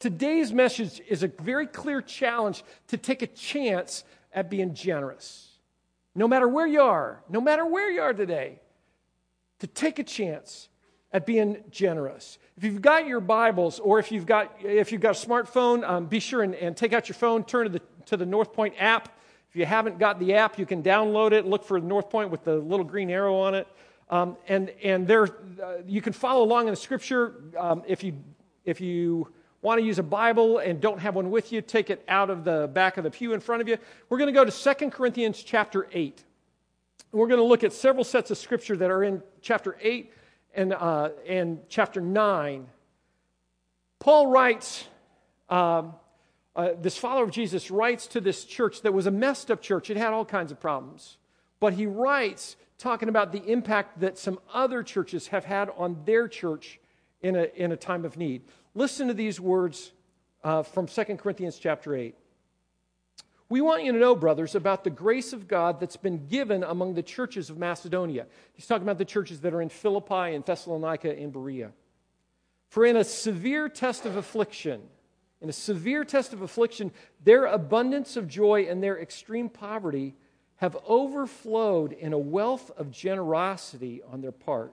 Today's message is a very clear challenge to take a chance at being generous. No matter where you are, no matter where you are today, to take a chance at being generous. If you've got your Bibles or if you've got, if you've got a smartphone, um, be sure and, and, take out your phone, turn to the, to the Northpointe app. If you haven't got the app, you can download it, look for Northpointe with the little green arrow on it. Um, and and there, uh, you can follow along in the scripture. Um, if, you, if you want to use a Bible and don't have one with you, take it out of the back of the pew in front of you. We're going to go to 2 Corinthians chapter 8. We're going to look at several sets of scripture that are in chapter 8 and, uh, and chapter 9. Paul writes, um, uh, this follower of Jesus writes to this church that was a messed up church. It had all kinds of problems. But he writes talking about the impact that some other churches have had on their church in a, in a time of need. Listen to these words uh, from 2 Corinthians chapter 8. We want you to know, brothers, about the grace of God that's been given among the churches of Macedonia. He's talking about the churches that are in Philippi and Thessalonica and Berea. For in a severe test of affliction, in a severe test of affliction, their abundance of joy and their extreme poverty have overflowed in a wealth of generosity on their part.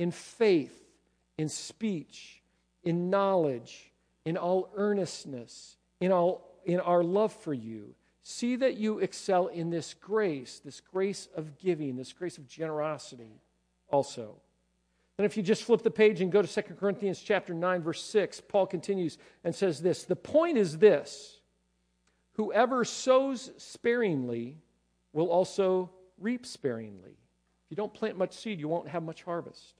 in faith, in speech, in knowledge, in all earnestness, in, all, in our love for you. See that you excel in this grace, this grace of giving, this grace of generosity also. Then if you just flip the page and go to 2 Corinthians chapter 9 verse 6, Paul continues and says this, "The point is this: whoever sows sparingly will also reap sparingly. If you don't plant much seed, you won't have much harvest.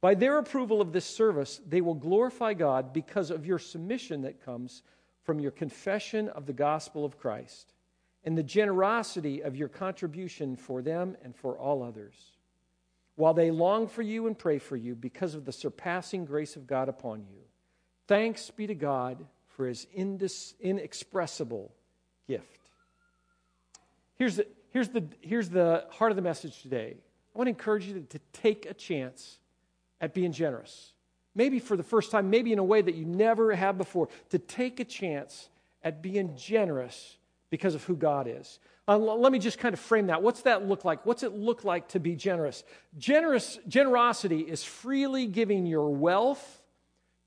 By their approval of this service, they will glorify God because of your submission that comes from your confession of the gospel of Christ and the generosity of your contribution for them and for all others, while they long for you and pray for you because of the surpassing grace of God upon you. Thanks be to God for his inexpressible gift. Here's the, here's, the, here's the heart of the message today. I want to encourage you to, to take a chance at being generous. Maybe for the first time, maybe in a way that you never have before, to take a chance at being generous because of who God is. Uh, let me just kind of frame that. What's that look like? What's it look like to be generous? Generous generosity is freely giving your wealth,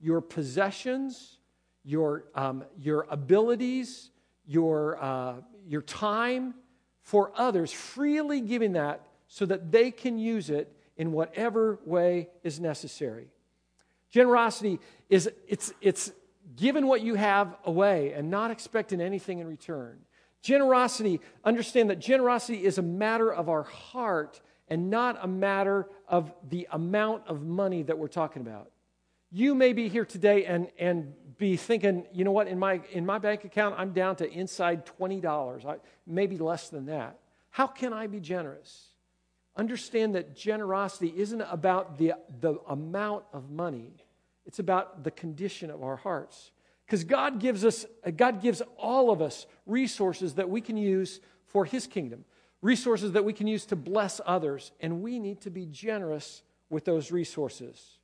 your possessions, your, um, your abilities, your, uh, your time for others, freely giving that so that they can use it in whatever way is necessary. Generosity is it's, it's giving what you have away and not expecting anything in return. Generosity, understand that generosity is a matter of our heart and not a matter of the amount of money that we're talking about. You may be here today and, and be thinking, you know what, in my, in my bank account, I'm down to inside $20, I, maybe less than that. How can I be generous? Understand that generosity isn't about the, the amount of money, it's about the condition of our hearts. Because God gives us, God gives all of us resources that we can use for His kingdom. resources that we can use to bless others, and we need to be generous with those resources.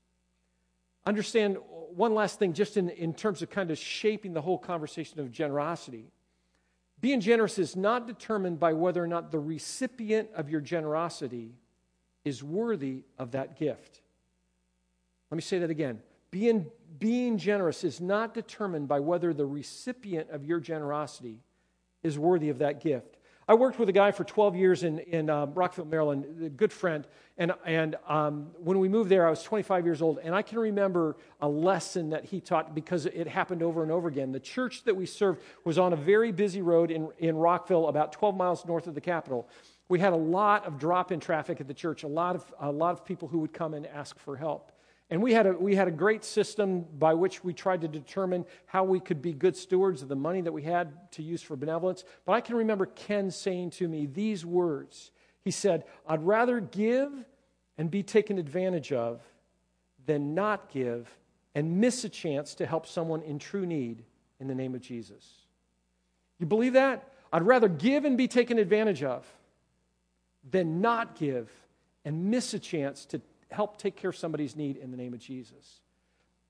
Understand one last thing, just in, in terms of kind of shaping the whole conversation of generosity. Being generous is not determined by whether or not the recipient of your generosity is worthy of that gift. Let me say that again. Being, being generous is not determined by whether the recipient of your generosity is worthy of that gift. I worked with a guy for 12 years in, in uh, Rockville, Maryland, a good friend. And, and um, when we moved there, I was 25 years old. And I can remember a lesson that he taught because it happened over and over again. The church that we served was on a very busy road in, in Rockville, about 12 miles north of the capital. We had a lot of drop in traffic at the church, a lot of, a lot of people who would come and ask for help. And we had, a, we had a great system by which we tried to determine how we could be good stewards of the money that we had to use for benevolence. But I can remember Ken saying to me these words. He said, I'd rather give and be taken advantage of than not give and miss a chance to help someone in true need in the name of Jesus. You believe that? I'd rather give and be taken advantage of than not give and miss a chance to help take care of somebody's need in the name of Jesus.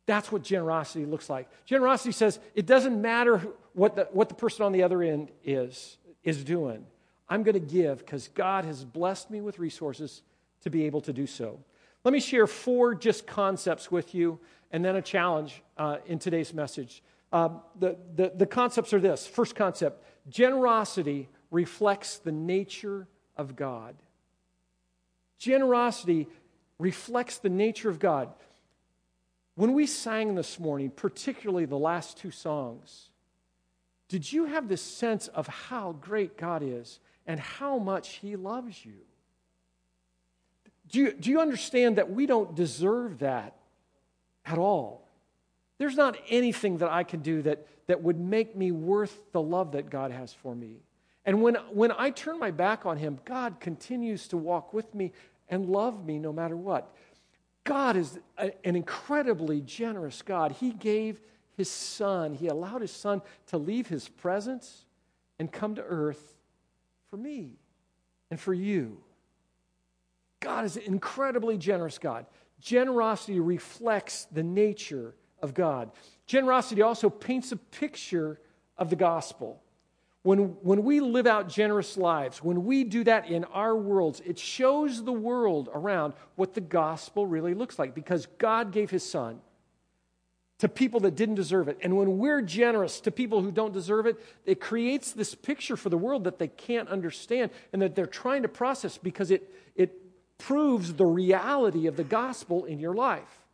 That's what generosity looks like. Generosity says it doesn't matter what the, what the person on the other end is, is doing. I'm going to give because God has blessed me with resources to be able to do so. Let me share four just concepts with you and then a challenge uh, in today's message. Uh, the, the, the concepts are this first concept generosity reflects the nature of God. Generosity reflects the nature of God. When we sang this morning, particularly the last two songs, did you have this sense of how great God is and how much He loves you? Do you, do you understand that we don't deserve that at all? There's not anything that I can do that, that would make me worth the love that God has for me. And when, when I turn my back on Him, God continues to walk with me and love me no matter what. God is a, an incredibly generous God. He gave his son, he allowed his son to leave his presence and come to earth for me and for you. God is an incredibly generous God. Generosity reflects the nature of God. Generosity also paints a picture of the gospel. When, when we live out generous lives, when we do that in our worlds, it shows the world around what the gospel really looks like because God gave his son to people that didn't deserve it. And when we're generous to people who don't deserve it, it creates this picture for the world that they can't understand and that they're trying to process because it, it proves the reality of the gospel in your life.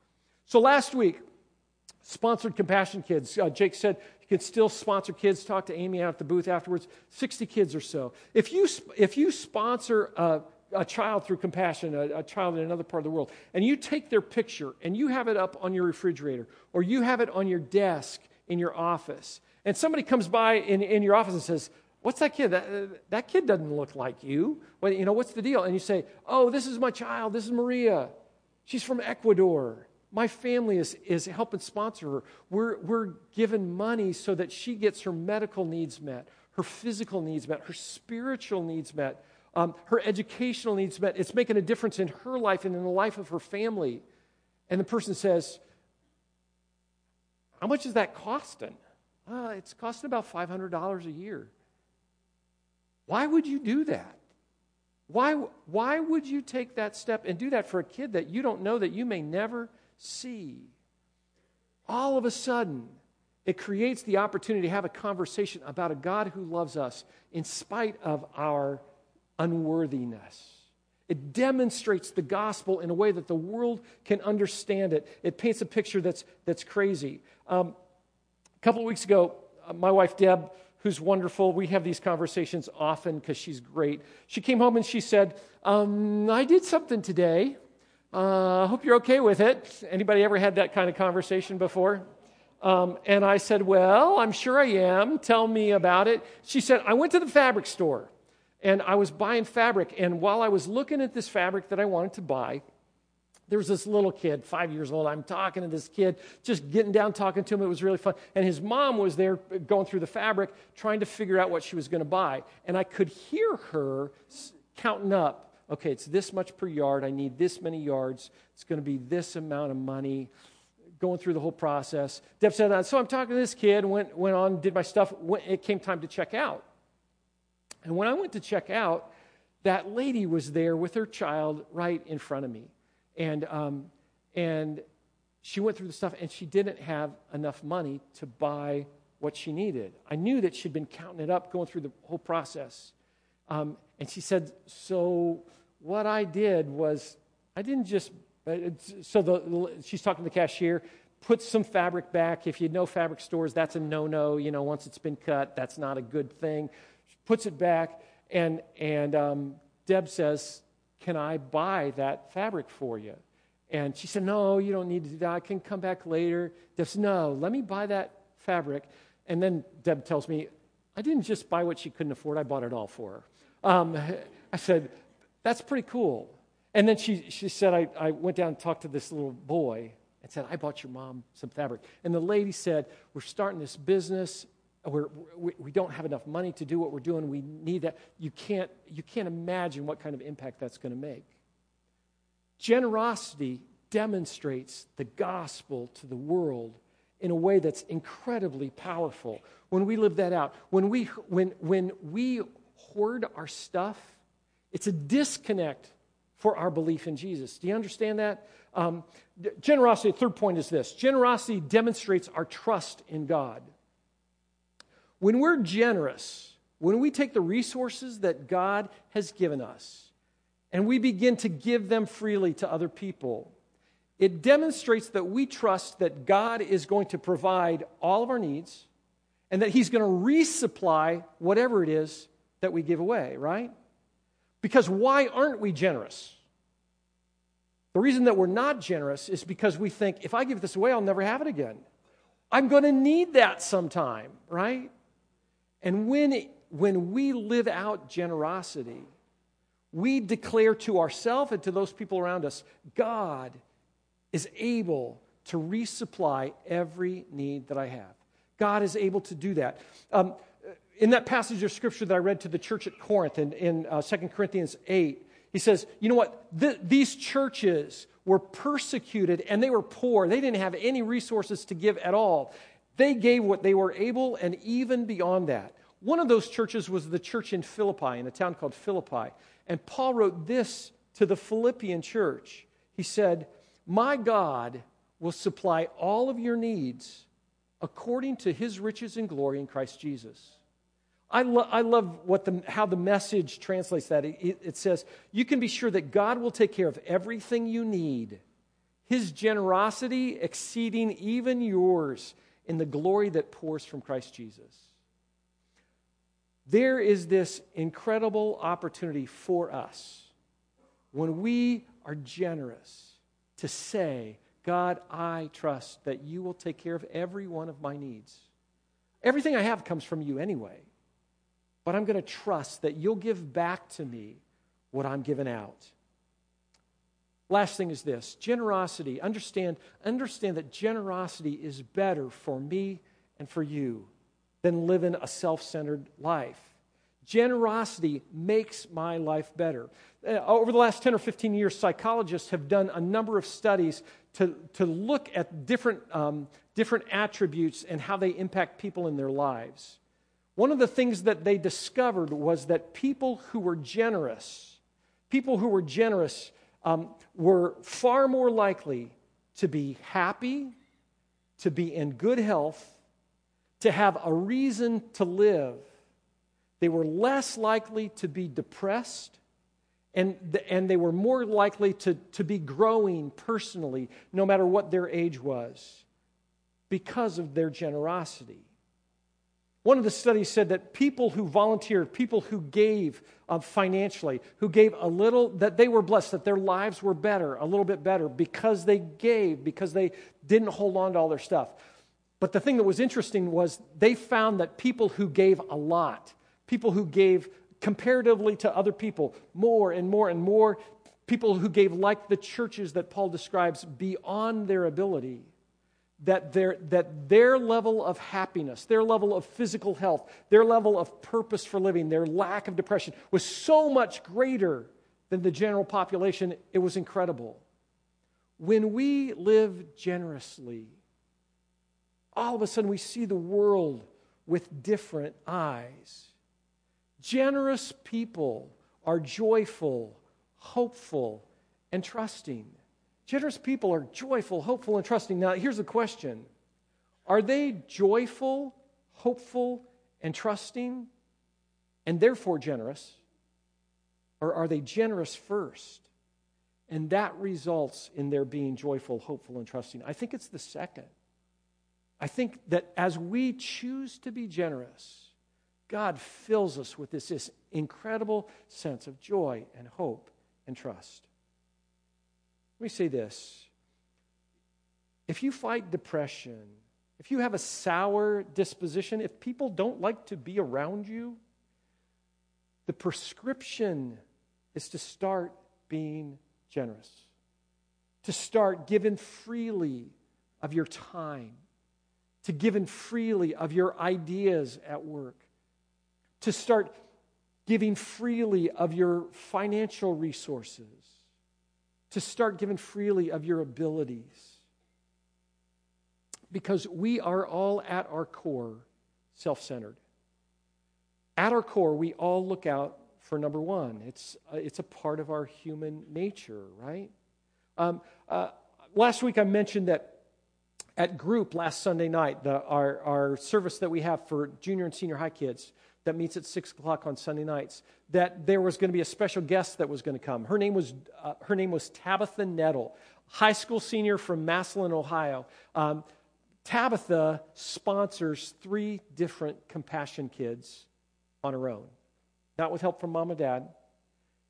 So last week, sponsored Compassion Kids, uh, Jake said, you can still sponsor kids. Talk to Amy out at the booth afterwards. 60 kids or so. If you, if you sponsor a, a child through compassion, a, a, child in another part of the world, and you take their picture and you have it up on your refrigerator or you have it on your desk in your office, and somebody comes by in, in your office and says, What's that kid? That, that kid doesn't look like you. Well, you know, what's the deal? And you say, Oh, this is my child. This is Maria. She's from Ecuador. My family is, is helping sponsor her. We're, we're giving money so that she gets her medical needs met, her physical needs met, her spiritual needs met, um, her educational needs met. It's making a difference in her life and in the life of her family. And the person says, How much is that costing? Uh, it's costing about $500 a year. Why would you do that? Why, why would you take that step and do that for a kid that you don't know that you may never see. All of a sudden, it creates the opportunity to have a conversation about a God who loves us in spite of our unworthiness. It demonstrates the gospel in a way that the world can understand it. It paints a picture that's, that's crazy. Um, a couple of weeks ago, uh, my wife Deb, who's wonderful, we have these conversations often because she's great. She came home and she said, um, I did something today. I uh, hope you're okay with it. Anybody ever had that kind of conversation before? Um, and I said, Well, I'm sure I am. Tell me about it. She said, I went to the fabric store and I was buying fabric. And while I was looking at this fabric that I wanted to buy, there was this little kid, five years old. I'm talking to this kid, just getting down, talking to him. It was really fun. And his mom was there going through the fabric, trying to figure out what she was going to buy. And I could hear her counting up okay, it's this much per yard. I need this many yards. It's going to be this amount of money. Going through the whole process. Deb said, so I'm talking to this kid, went, went on, did my stuff. it came time to check out. And when I went to check out, that lady was there with her child right in front of me. And, um, and she went through the stuff and she didn't have enough money to buy what she needed. I knew that she'd been counting it up, going through the whole process. Um, and she said, So what I did was, I didn't just, uh, so the, she's talking to the cashier, put some fabric back. If you know fabric stores, that's a no no. You know, once it's been cut, that's not a good thing. She puts it back, and, and um, Deb says, Can I buy that fabric for you? And she said, No, you don't need to do that. I can come back later. Deb said, No, let me buy that fabric. And then Deb tells me, I didn't just buy what she couldn't afford, I bought it all for her. Um, I said, That's pretty cool. And then she, she said, I, I went down and talked to this little boy and said, I bought your mom some fabric. And the lady said, We're starting this business we're, we, we don't have enough money to do what we're doing. We need that. You can't, you can't imagine what kind of impact that's going to make. Generosity demonstrates the gospel to the world in a way that's incredibly powerful. When we live that out, when we, when, when we hoard our stuff, it's a disconnect for our belief in Jesus. Do you understand that? Um, generosity, third point is this generosity demonstrates our trust in God. When we're generous, when we take the resources that God has given us and we begin to give them freely to other people, it demonstrates that we trust that God is going to provide all of our needs and that He's going to resupply whatever it is that we give away, right? Because why aren't we generous? The reason that we're not generous is because we think if I give this away, I'll never have it again. I'm going to need that sometime, right? And when, when we live out generosity, we declare to ourselves and to those people around us God is able to resupply every need that I have. God is able to do that. Um, in that passage of scripture that I read to the church at Corinth in, in uh, 2 Corinthians 8, he says, You know what? Th- these churches were persecuted and they were poor. They didn't have any resources to give at all. They gave what they were able and even beyond that. One of those churches was the church in Philippi, in a town called Philippi. And Paul wrote this to the Philippian church. He said, My God will supply all of your needs according to his riches and glory in Christ Jesus. I, lo- I love what the, how the message translates that. It, it says, You can be sure that God will take care of everything you need, his generosity exceeding even yours in the glory that pours from Christ Jesus. There is this incredible opportunity for us when we are generous to say, God, I trust that you will take care of every one of my needs. Everything I have comes from you anyway, but I'm going to trust that you'll give back to me what I'm giving out. Last thing is this generosity. Understand, understand that generosity is better for me and for you than living a self centered life. Generosity makes my life better. Uh, over the last 10 or 15 years, psychologists have done a number of studies to, to look at different, um, different attributes and how they impact people in their lives. One of the things that they discovered was that people who were generous, people who were generous um, were far more likely to be happy, to be in good health, to have a reason to live. They were less likely to be depressed, and, and they were more likely to, to be growing personally, no matter what their age was, because of their generosity. One of the studies said that people who volunteered, people who gave uh, financially, who gave a little, that they were blessed, that their lives were better, a little bit better, because they gave, because they didn't hold on to all their stuff. But the thing that was interesting was they found that people who gave a lot, people who gave comparatively to other people more and more and more, people who gave, like the churches that Paul describes, beyond their ability, that their, that their level of happiness, their level of physical health, their level of purpose for living, their lack of depression was so much greater than the general population, it was incredible. When we live generously, all of a sudden we see the world with different eyes. Generous people are joyful, hopeful, and trusting. Generous people are joyful, hopeful, and trusting. Now, here's the question Are they joyful, hopeful, and trusting, and therefore generous? Or are they generous first? And that results in their being joyful, hopeful, and trusting. I think it's the second. I think that as we choose to be generous, God fills us with this, this incredible sense of joy and hope and trust. Let me say this. If you fight depression, if you have a sour disposition, if people don't like to be around you, the prescription is to start being generous, to start giving freely of your time, to giving freely of your ideas at work, to start giving freely of your financial resources, to start giving freely of your abilities. Because we are all at our core self centered. At our core, we all look out for number one. It's, uh, it's a part of our human nature, right? Um, uh, last week I mentioned that at group last Sunday night, the, our, our service that we have for junior and senior high kids that meets at 6 o'clock on Sunday nights, that there was going to be a special guest that was going to come. Her name was, uh, her name was Tabitha Nettle, high school senior from Massillon, Ohio. Um, Tabitha sponsors three different compassion kids on her own not with help from mom and dad.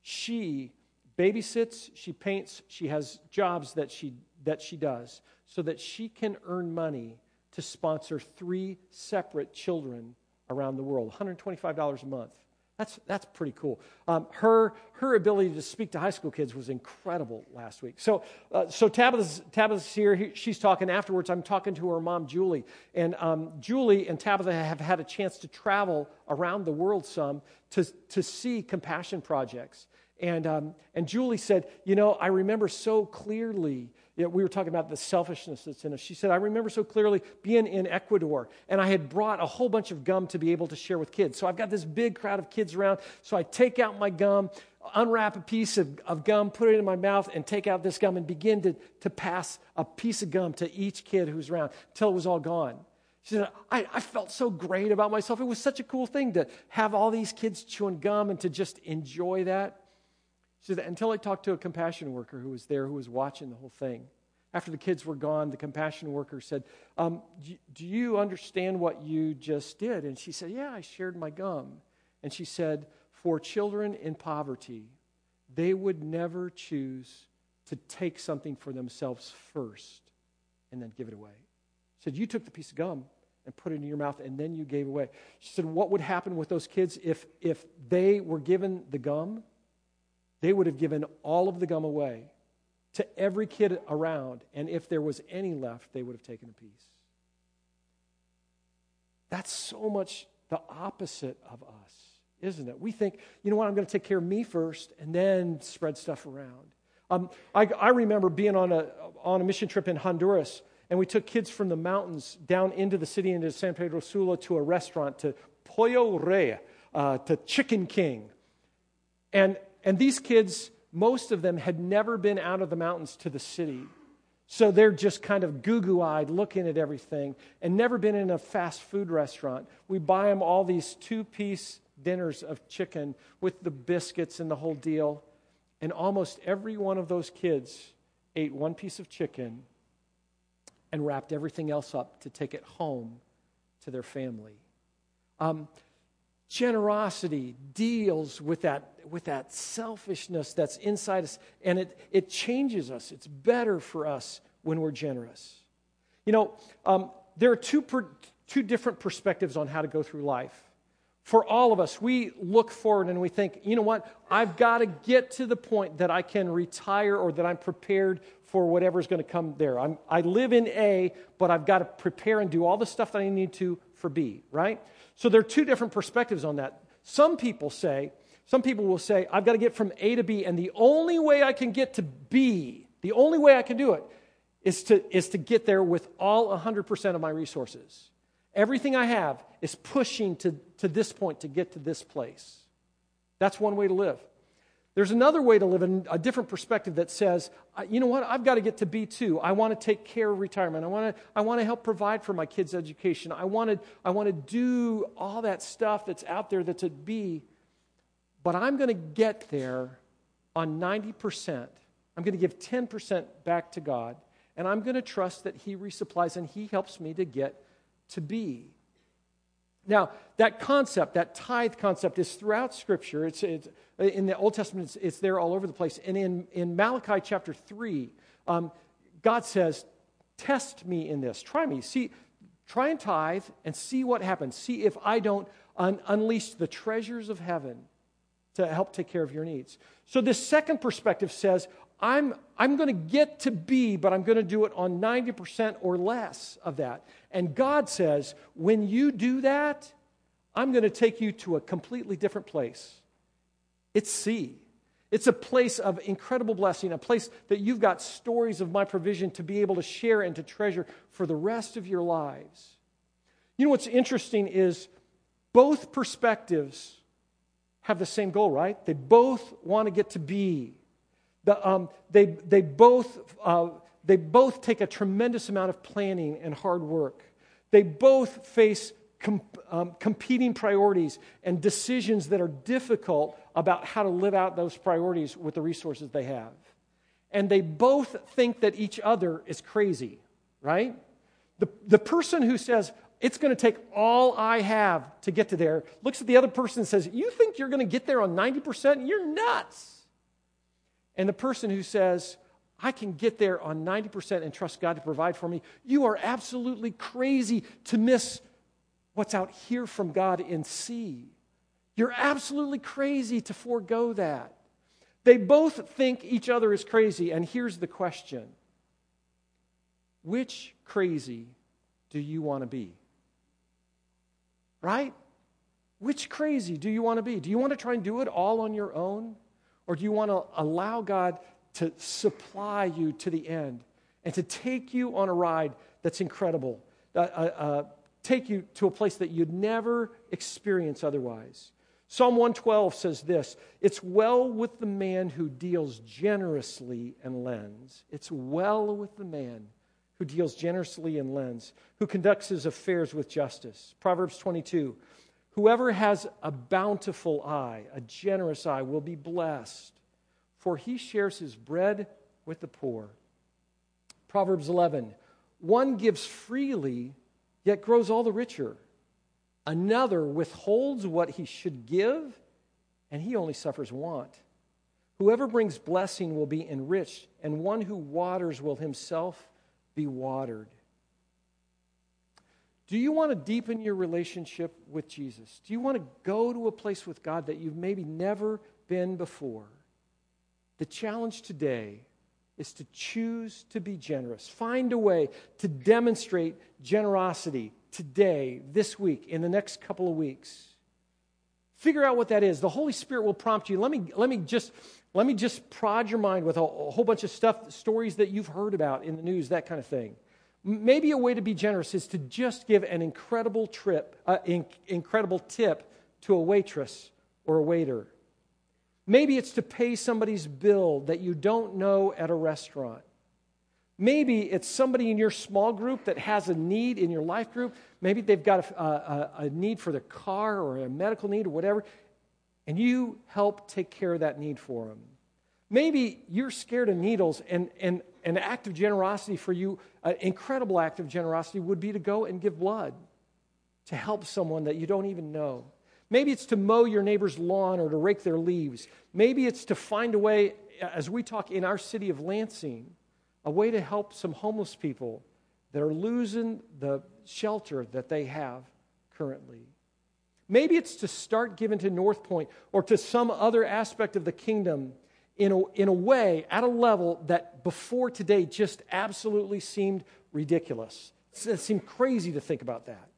She babysits, she paints, she has jobs that she, that she does so that she can earn money to sponsor three separate children around the world $125 a month. That's, that's pretty cool. Um, her, her ability to speak to high school kids was incredible last week. So, uh, so Tabitha's, Tabitha's here. she's talking afterwards. I'm talking to her mom, Julie. And um, Julie and Tabitha have had a chance to travel around the world some to, to see compassion projects. And, um, and Julie said, You know, I remember so clearly you know, we were talking about the selfishness that's in us. She said, I remember so clearly being in Ecuador, and I had brought a whole bunch of gum to be able to share with kids. So I've got this big crowd of kids around. So I take out my gum, unwrap a piece of, of gum, put it in my mouth, and take out this gum and begin to, to pass a piece of gum to each kid who's around until it was all gone. She said, I, I felt so great about myself. It was such a cool thing to have all these kids chewing gum and to just enjoy that. She said, until I talked to a compassion worker who was there, who was watching the whole thing. After the kids were gone, the compassion worker said, um, Do you understand what you just did? And she said, Yeah, I shared my gum. And she said, For children in poverty, they would never choose to take something for themselves first and then give it away. She said, You took the piece of gum and put it in your mouth and then you gave away. She said, What would happen with those kids if, if they were given the gum? They would have given all of the gum away to every kid around, and if there was any left, they would have taken a piece. That's so much the opposite of us, isn't it? We think, you know what, I'm going to take care of me first and then spread stuff around. Um, I, I remember being on a, on a mission trip in Honduras, and we took kids from the mountains down into the city, into San Pedro Sula, to a restaurant, to Pollo Rey, uh, to Chicken King. And and these kids, most of them had never been out of the mountains to the city. So they're just kind of goo goo eyed looking at everything and never been in a fast food restaurant. We buy them all these two piece dinners of chicken with the biscuits and the whole deal. And almost every one of those kids ate one piece of chicken and wrapped everything else up to take it home to their family. Um, generosity deals with that, with that selfishness that's inside us, and it, it changes us. It's better for us when we're generous. You know, um, there are two, per, two different perspectives on how to go through life. For all of us, we look forward and we think, you know what? I've got to get to the point that I can retire or that I'm prepared for whatever's going to come there. I'm, I live in A, but I've got to prepare and do all the stuff that I need to for B, right? So there are two different perspectives on that. Some people say, some people will say, I've got to get from A to B, and the only way I can get to B, the only way I can do it, is to, is to get there with all 100% of my resources. Everything I have is pushing to, to this point to get to this place. That's one way to live. There's another way to live in a different perspective that says, you know what, I've got to get to B2. I want to take care of retirement. I want to, I want to help provide for my kids' education. I want, to, I want to do all that stuff that's out there that's at B, but I'm going to get there on 90%. I'm going to give 10% back to God, and I'm going to trust that He resupplies and He helps me to get to be. Now, that concept, that tithe concept, is throughout Scripture. It's, it's in the Old Testament, it's, it's, there all over the place. And in, in Malachi chapter 3, um, God says, Test me in this. Try me. See, try and tithe and see what happens. See if I don't un- unleash the treasures of heaven to help take care of your needs. So, this second perspective says, I'm, I'm going to get to be, but I'm going to do it on 90% or less of that. And God says, when you do that, I'm going to take you to a completely different place. It's C. It's a place of incredible blessing, a place that you've got stories of my provision to be able to share and to treasure for the rest of your lives. You know what's interesting is both perspectives have the same goal, right? They both want to get to be. The, um, they, they, both, uh, they both take a tremendous amount of planning and hard work. They both face com- um, competing priorities and decisions that are difficult about how to live out those priorities with the resources they have. And they both think that each other is crazy, right? The, the person who says, it's going to take all I have to get to there, looks at the other person and says, You think you're going to get there on 90%? You're nuts. And the person who says, I can get there on 90% and trust God to provide for me, you are absolutely crazy to miss what's out here from God in C. You're absolutely crazy to forego that. They both think each other is crazy. And here's the question Which crazy do you want to be? Right? Which crazy do you want to be? Do you want to try and do it all on your own? Or do you want to allow God to supply you to the end and to take you on a ride that's incredible, uh, uh, uh, take you to a place that you'd never experience otherwise? Psalm 112 says this It's well with the man who deals generously and lends. It's well with the man who deals generously and lends, who conducts his affairs with justice. Proverbs 22 Whoever has a bountiful eye, a generous eye, will be blessed, for he shares his bread with the poor. Proverbs 11 One gives freely, yet grows all the richer. Another withholds what he should give, and he only suffers want. Whoever brings blessing will be enriched, and one who waters will himself be watered. Do you want to deepen your relationship with Jesus? Do you want to go to a place with God that you've maybe never been before? The challenge today is to choose to be generous. Find a way to demonstrate generosity today, this week, in the next couple of weeks. Figure out what that is. The Holy Spirit will prompt you. Let me, let me just let me just prod your mind with a, a whole bunch of stuff, stories that you've heard about in the news, that kind of thing. Maybe a way to be generous is to just give an incredible trip, uh, in, incredible tip to a waitress or a waiter. Maybe it's to pay somebody's bill that you don't know at a restaurant. Maybe it's somebody in your small group that has a need in your life group. Maybe they've got a, a, a need for their car or a medical need or whatever, and you help take care of that need for them. Maybe you're scared of needles, and, and an act of generosity for you, an incredible act of generosity, would be to go and give blood to help someone that you don't even know. Maybe it's to mow your neighbor's lawn or to rake their leaves. Maybe it's to find a way, uh, as we talk in our city of Lansing, a way to help some homeless people that are losing the shelter that they have currently. Maybe it's to start giving to Northpointe or to some other aspect of the kingdom in a, in a way, at a level that before today just absolutely seemed ridiculous. It seemed crazy to think about that.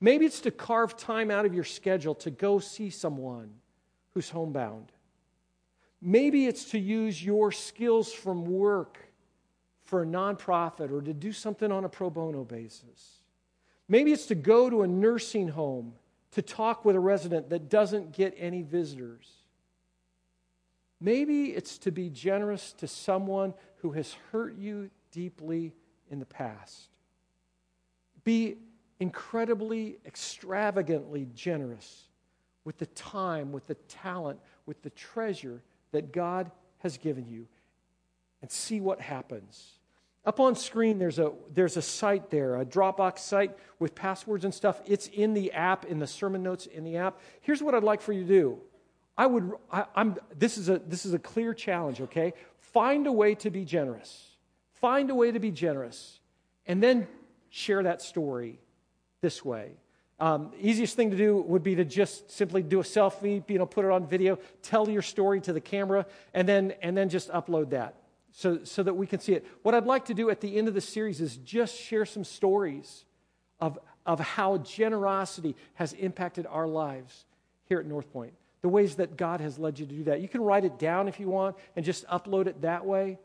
Maybe it's to carve time out of your schedule to go see someone who's homebound. Maybe it's to use your skills from work for a nonprofit or to do something on a pro bono basis. Maybe it's to go to a nursing home to talk with a resident that doesn't get any visitors. Maybe it's to be generous to someone who has hurt you deeply in the past. Be incredibly, extravagantly generous with the time, with the talent, with the treasure that God has given you and see what happens. Up on screen, there's a, there's a site there, a Dropbox site with passwords and stuff. It's in the app, in the sermon notes in the app. Here's what I'd like for you to do. I would, I, am this, is a, this is a clear challenge, okay? Find a way to be generous. Find a way to be generous. And then share that story this way. Um, easiest thing to do would be to just simply do a selfie, you know, put it on video, tell your story to the camera, and then, and then just upload that so, so that we can see it. What I'd like to do at the end of the series is just share some stories of, of how generosity has impacted our lives here at Northpointe, the ways that God has led you to do that. You can write it down if you want and just upload it that way.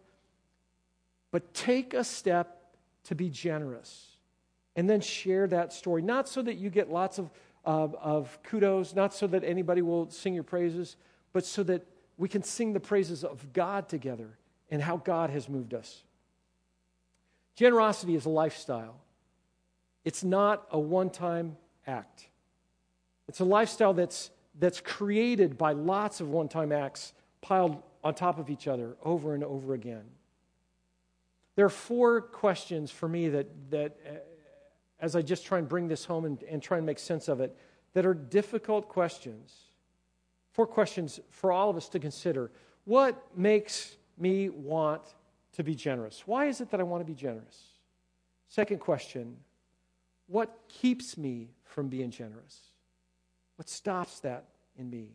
But take a step to be generous and then share that story. Not so that you get lots of, uh, of kudos, not so that anybody will sing your praises, but so that we can sing the praises of God together and how God has moved us. Generosity is a lifestyle, it's not a one time act. It's a lifestyle that's, that's created by lots of one time acts piled on top of each other over and over again. There are four questions for me that, that uh, as I just try and bring this home and, and try and make sense of it, that are difficult questions. Four questions for all of us to consider. What makes me want to be generous? Why is it that I want to be generous? Second question What keeps me from being generous? What stops that in me?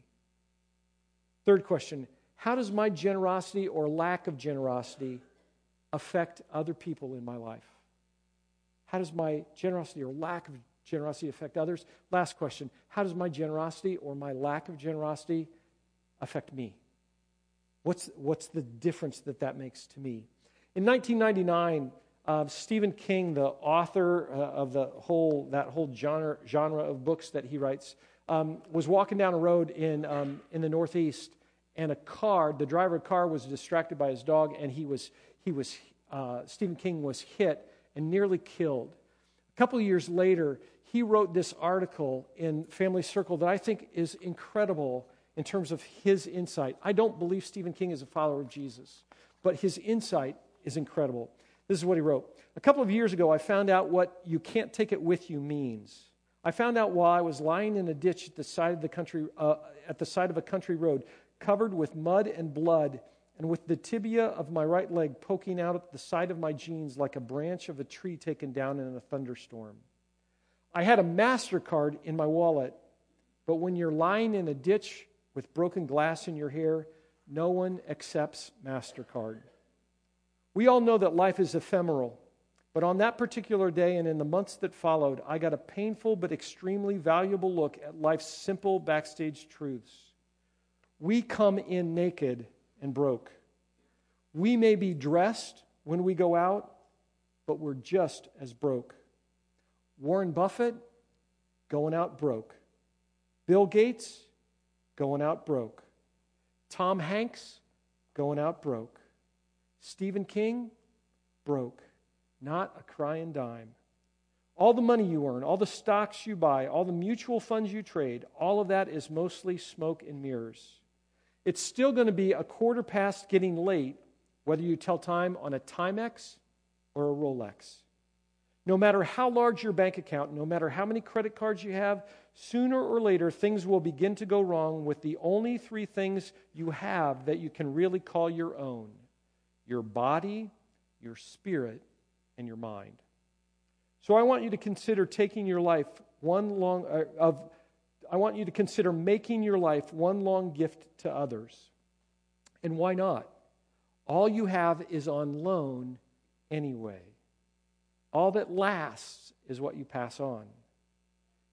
Third question How does my generosity or lack of generosity affect other people in my life? How does my generosity or lack of generosity affect others? Last question How does my generosity or my lack of generosity affect me? What's, what's the difference that that makes to me? In 1999, uh, Stephen King, the author uh, of the whole, that whole genre, genre of books that he writes, um, was walking down a road in, um, in the Northeast, and a car, the driver of the car was distracted by his dog, and he was, he was uh, Stephen King was hit and nearly killed. A couple years later, he wrote this article in Family Circle that I think is incredible in terms of his insight. I don't believe Stephen King is a follower of Jesus, but his insight is incredible. This is what he wrote. A couple of years ago, I found out what you can't take it with you means. I found out while I was lying in a ditch at the side of the country, uh, at the side of a country road, covered with mud and blood and with the tibia of my right leg poking out at the side of my jeans like a branch of a tree taken down in a thunderstorm. I had a MasterCard in my wallet, but when you're lying in a ditch with broken glass in your hair, no one accepts MasterCard. We all know that life is ephemeral, but on that particular day and in the months that followed, I got a painful but extremely valuable look at life's simple backstage truths. We come in naked and broke. We may be dressed when we go out, but we're just as broke. Warren Buffett, going out broke. Bill Gates, going out broke. Tom Hanks, going out broke. Stephen King, broke. Not a crying dime. All the money you earn, all the stocks you buy, all the mutual funds you trade, all of that is mostly smoke and mirrors it's still going to be a quarter past getting late, whether you tell time on a Timex or a Rolex. No matter how large your bank account, no matter how many credit cards you have, sooner or later things will begin to go wrong with the only three things you have that you can really call your own your body, your spirit, and your mind. So I want you to consider taking your life one long uh, of I want you to consider making your life one long gift to others. And why not? All you have is on loan anyway. All that lasts is what you pass on.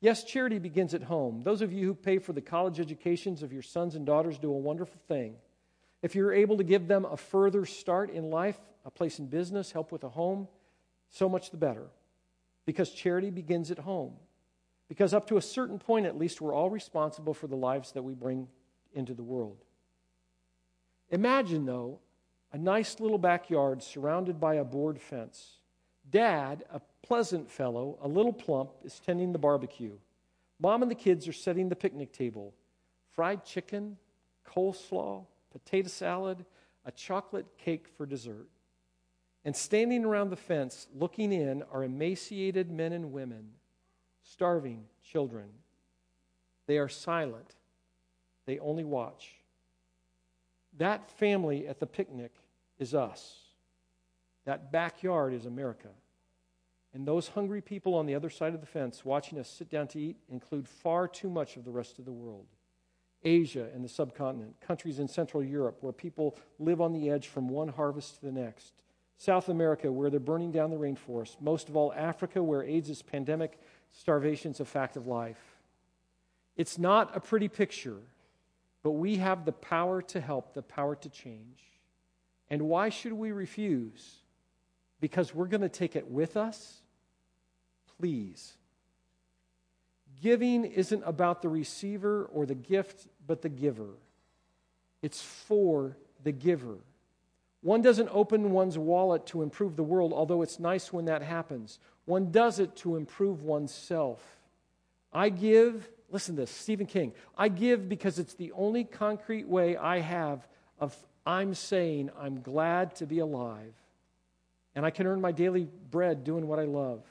Yes, charity begins at home. Those of you who pay for the college educations of your sons and daughters do a wonderful thing. If you're able to give them a further start in life, a place in business, help with a home, so much the better. Because charity begins at home. Because up to a certain point, at least, we're all responsible for the lives that we bring into the world. Imagine, though, a nice little backyard surrounded by a board fence. Dad, a pleasant fellow, a little plump, is tending the barbecue. Mom and the kids are setting the picnic table. Fried chicken, coleslaw, potato salad, a chocolate cake for dessert. And standing around the fence, looking in, are emaciated men and women starving children. They are silent, they only watch. That family at the picnic is us. That backyard is America. And those hungry people on the other side of the fence watching us sit down to eat include far too much of the rest of the world. Asia and the subcontinent, countries in Central Europe where people live on the edge from one harvest to the next, South America where they're burning down the rainforest, most of all, Africa where AIDS is pandemic Starvation's a fact of life. It's not a pretty picture, but we have the power to help, the power to change. And why should we refuse? Because we're going to take it with us? Please. Giving isn't about the receiver or the gift, but the giver. It's for the giver. One doesn't open one's wallet to improve the world, although it's nice when that happens. One does it to improve oneself. I give, listen to this, Stephen King. I give because it's the only concrete way I have of I'm saying I'm glad to be alive. And I can earn my daily bread doing what I love.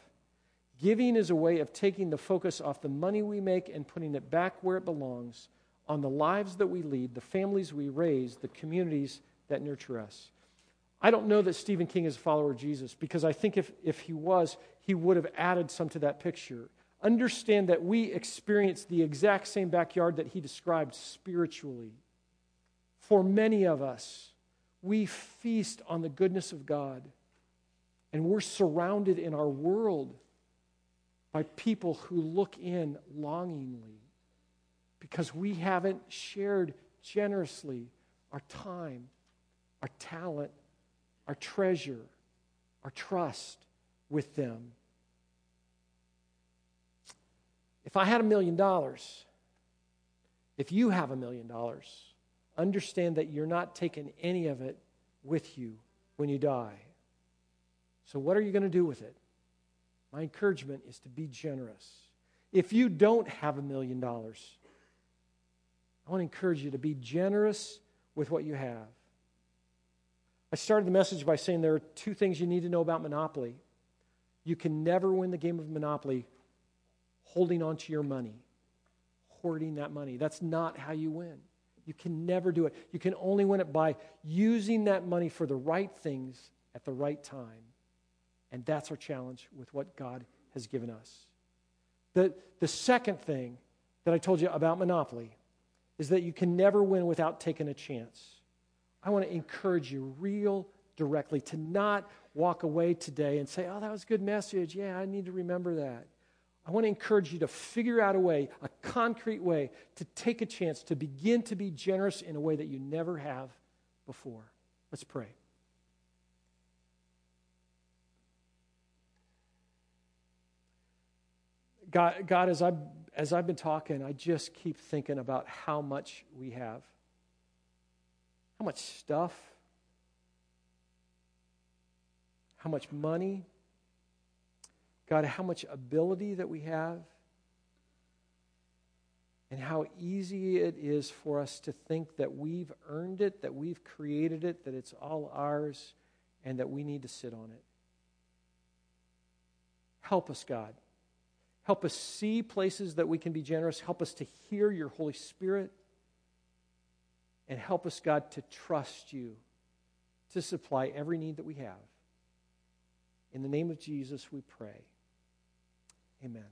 Giving is a way of taking the focus off the money we make and putting it back where it belongs on the lives that we lead, the families we raise, the communities that nurture us. I don't know that Stephen King is a follower of Jesus because I think if, if he was, he would have added some to that picture. Understand that we experience the exact same backyard that he described spiritually. For many of us, we feast on the goodness of God, and we're surrounded in our world by people who look in longingly because we haven't shared generously our time, our talent, our treasure, our trust with them. If I had a million dollars, if you have a million dollars, understand that you're not taking any of it with you when you die. So, what are you going to do with it? My encouragement is to be generous. If you don't have a million dollars, I want to encourage you to be generous with what you have. I started the message by saying there are two things you need to know about Monopoly. You can never win the game of Monopoly holding on to your money, hoarding that money. That's not how you win. You can never do it. You can only win it by using that money for the right things at the right time. And that's our challenge with what God has given us. The, the second thing that I told you about Monopoly is that you can never win without taking a chance. I want to encourage you real directly to not walk away today and say, oh, that was a good message. Yeah, I need to remember that. I want to encourage you to figure out a way, a concrete way, to take a chance to begin to be generous in a way that you never have before. Let's pray. God, God as, I've, as I've been talking, I just keep thinking about how much we have how much stuff, how much money, God, how much ability that we have, and how easy it is for us to think that we've earned it, that we've created it, that it's all ours, and that we need to sit on it. Help us, God. Help us see places that we can be generous. Help us to hear your Holy Spirit. And help us, God, to trust you to supply every need that we have. In the name of Jesus, we pray. Amen.